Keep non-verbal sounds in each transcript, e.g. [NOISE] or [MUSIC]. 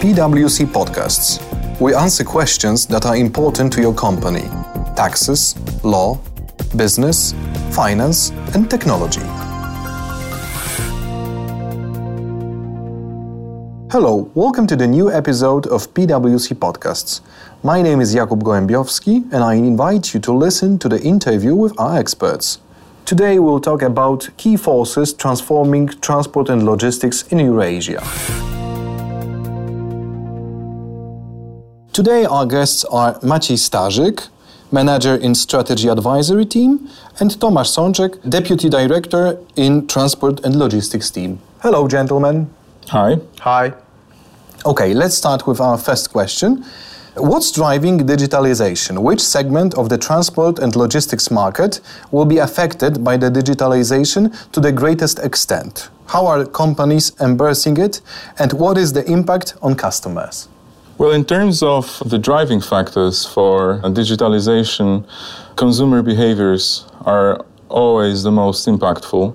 PwC Podcasts. We answer questions that are important to your company taxes, law, business, finance, and technology. Hello, welcome to the new episode of PwC Podcasts. My name is Jakub Gołębiowski, and I invite you to listen to the interview with our experts. Today we'll talk about key forces transforming transport and logistics in Eurasia. Today our guests are Maciej Starzyk, Manager in Strategy Advisory Team, and Tomasz Sączek, Deputy Director in Transport and Logistics Team. Hello, gentlemen. Hi. Hi. Okay, let's start with our first question. What's driving digitalization? Which segment of the transport and logistics market will be affected by the digitalization to the greatest extent? How are companies embracing it, and what is the impact on customers? Well, in terms of the driving factors for digitalization, consumer behaviors are always the most impactful.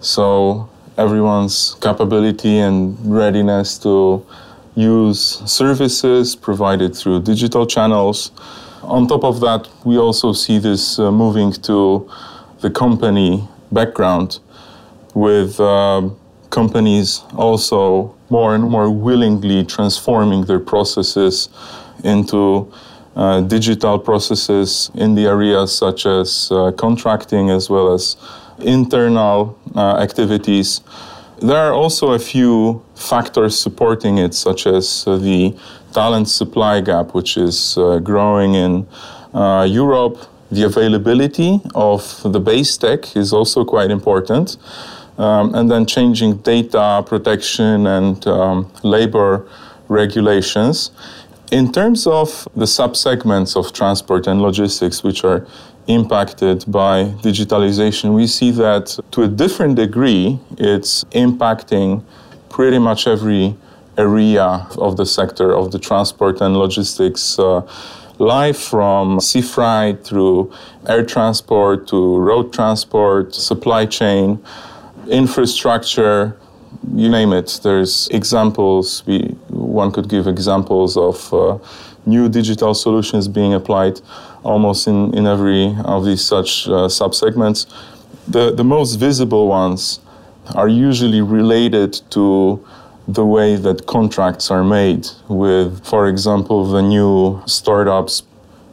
So, everyone's capability and readiness to use services provided through digital channels. On top of that, we also see this uh, moving to the company background with uh, companies also more and more willingly transforming their processes into uh, digital processes in the areas such as uh, contracting as well as internal uh, activities. There are also a few factors supporting it, such as uh, the talent supply gap, which is uh, growing in uh, Europe. The availability of the base tech is also quite important um, and then changing data protection and um, labor regulations. In terms of the subsegments of transport and logistics, which are impacted by digitalization, we see that to a different degree, it's impacting pretty much every area of the sector of the transport and logistics. Uh, life from sea freight through air transport to road transport, supply chain infrastructure, you name it. There's examples. We, one could give examples of uh, new digital solutions being applied almost in, in every of these such uh, subsegments. The, the most visible ones are usually related to the way that contracts are made with, for example, the new startups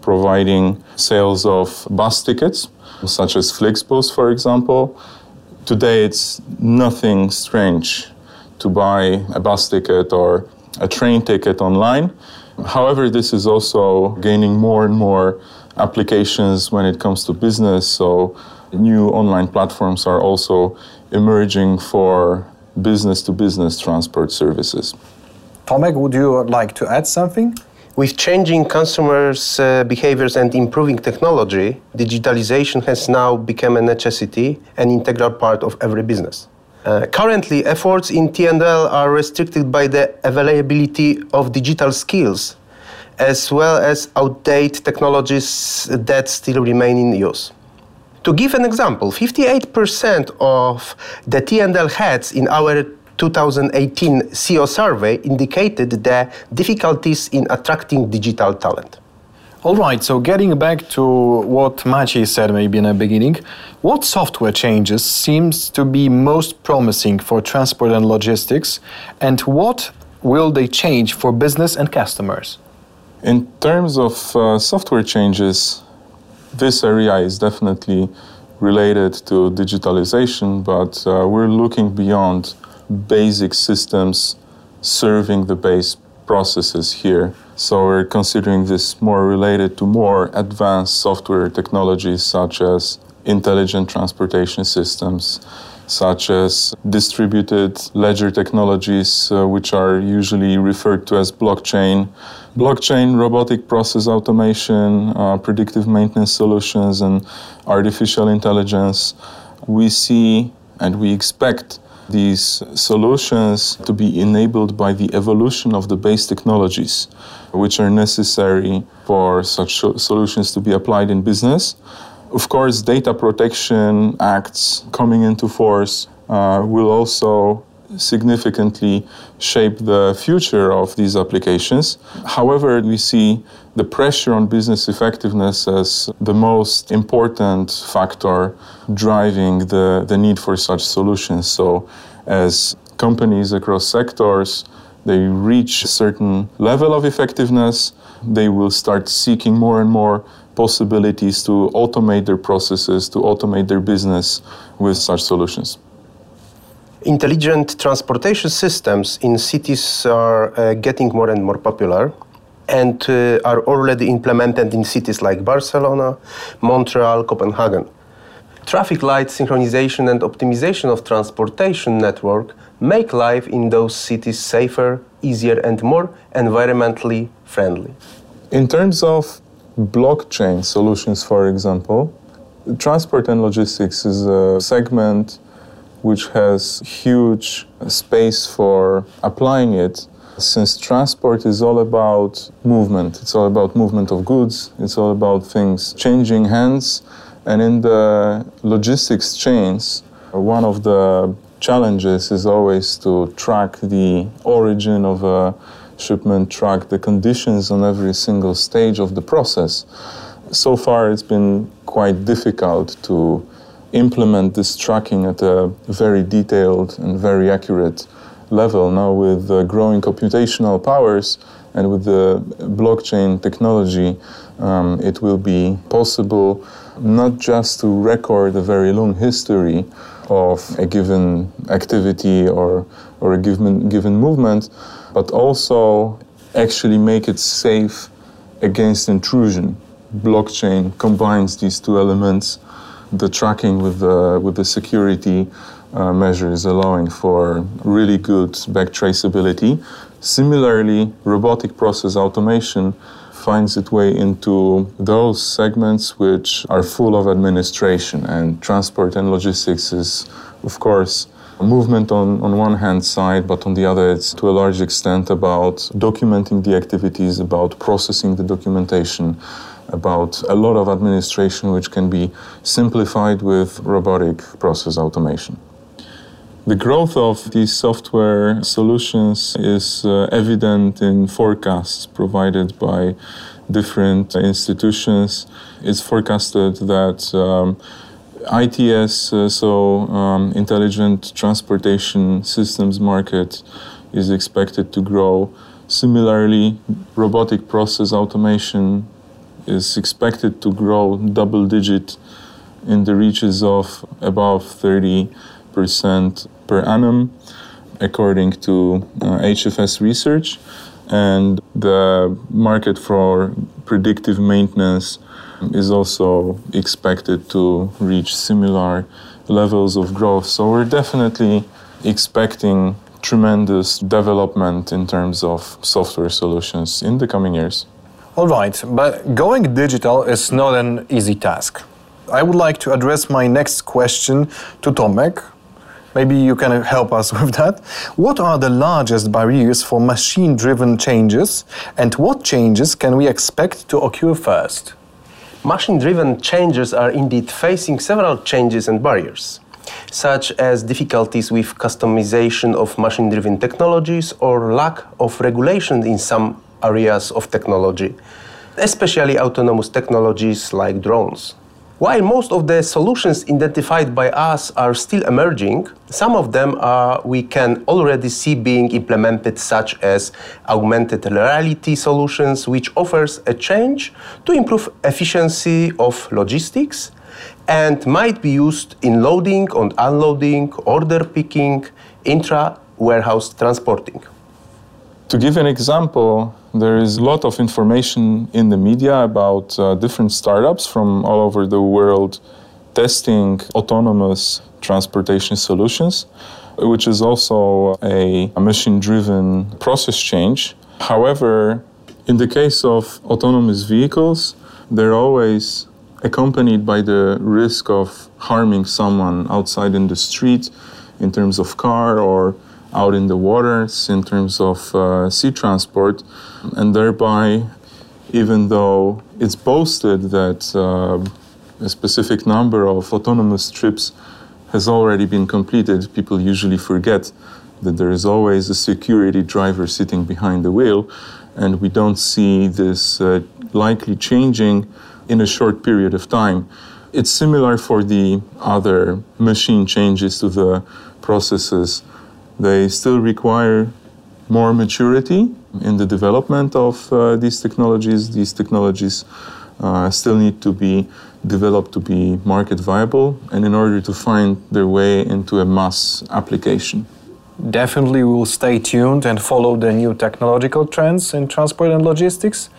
providing sales of bus tickets, such as Flixbus, for example, today it's nothing strange to buy a bus ticket or a train ticket online. However, this is also gaining more and more applications when it comes to business. So, new online platforms are also emerging for business to business transport services. Tomek, would you like to add something? With changing consumers' uh, behaviors and improving technology, digitalization has now become a necessity, an integral part of every business. Uh, currently, efforts in TNL are restricted by the availability of digital skills, as well as outdated technologies that still remain in use. To give an example, 58% of the TNL heads in our 2018 CEO survey indicated the difficulties in attracting digital talent. All right, so getting back to what Maciej said maybe in the beginning, what software changes seems to be most promising for transport and logistics, and what will they change for business and customers? In terms of uh, software changes, this area is definitely related to digitalization, but uh, we're looking beyond basic systems serving the base processes here. So we're considering this more related to more advanced software technologies such as intelligent transportation systems, such as distributed ledger technologies, uh, which are usually referred to as blockchain, blockchain, robotic process automation, uh, predictive maintenance solutions, and artificial intelligence. We see and we expect these solutions to be enabled by the evolution of the base technologies which are necessary for such solutions to be applied in business. Of course, data protection acts coming into force uh, will also significantly shape the future of these applications. However, we see the pressure on business effectiveness as the most important factor driving the, the need for such solutions. So, as companies across sectors they reach a certain level of effectiveness, they will start seeking more and more possibilities to automate their processes, to automate their business with such solutions. Intelligent transportation systems in cities are uh, getting more and more popular and uh, are already implemented in cities like Barcelona, Montreal, Copenhagen. Traffic light synchronization and optimization of transportation network make life in those cities safer, easier and more environmentally friendly. In terms of blockchain solutions, for example, transport and logistics is a segment which has huge space for applying it since transport is all about movement. It's all about movement of goods. It's all about things changing hands. And in the logistics chains one of the challenges is always to track the origin of a shipment, track the conditions on every single stage of the process. So far, it's been quite difficult to implement this tracking at a very detailed and very accurate level. Now, with uh, growing computational powers and with the blockchain technology, um, it will be possible not just to record a very long history of a given activity or, or a given, given movement, but also actually make it safe against intrusion. Blockchain combines these two elements the tracking with the, with the security uh, measures, allowing for really good back traceability. Similarly, robotic process automation finds its way into those segments which are full of administration. And transport and logistics is, of course, movement on, on one hand side, but on the other, it's to a large extent about documenting the activities, about processing the documentation, about a lot of administration which can be simplified with robotic process automation. The growth of these software solutions is uh, evident in forecasts provided by different institutions. It's forecasted that um, ITS, uh, so um, Intelligent Transportation Systems market, is expected to grow. Similarly, robotic process automation is expected to grow double digit in the reaches of above 30 percent per annum, according to uh, HFS research. And the market for predictive maintenance is also expected to reach similar levels of growth. So we're definitely expecting tremendous development in terms of software solutions in the coming years. All right, but going digital is not an easy task. I would like to address my next question to Tomek, Maybe you can help us [LAUGHS] with that. What are the largest barriers for machine driven changes, and what changes can we expect to occur first? Machine driven changes are indeed facing several changes and barriers, such as difficulties with customization of machine driven technologies or lack of regulation in some areas of technology, especially autonomous technologies like drones. While most of the solutions identified by us are still emerging, some of them are, we can already see being implemented, such as augmented reality solutions, which offers a change to improve efficiency of logistics and might be used in loading and unloading, order picking, intra warehouse transporting. To give an example, there is a lot of information in the media about uh, different startups from all over the world testing autonomous transportation solutions, which is also a, a machine driven process change. However, in the case of autonomous vehicles, they're always accompanied by the risk of harming someone outside in the street in terms of car or out in the waters in terms of uh, sea transport, and thereby, even though it's boasted that uh, a specific number of autonomous trips has already been completed, people usually forget that there is always a security driver sitting behind the wheel, and we don't see this uh, likely changing in a short period of time. It's similar for the other machine changes to the processes. They still require more maturity in the development of uh, these technologies. These technologies uh, still need to be developed to be market viable and in order to find their way into a mass application. Definitely, we will stay tuned and follow the new technological trends in transport and logistics.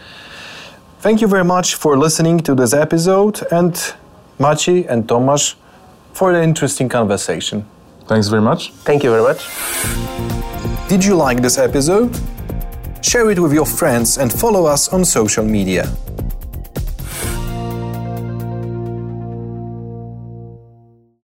Thank you very much for listening to this episode and Maciej and Tomasz for the interesting conversation. Thanks very much. Thank you very much. Did you like this episode? Share it with your friends and follow us on social media.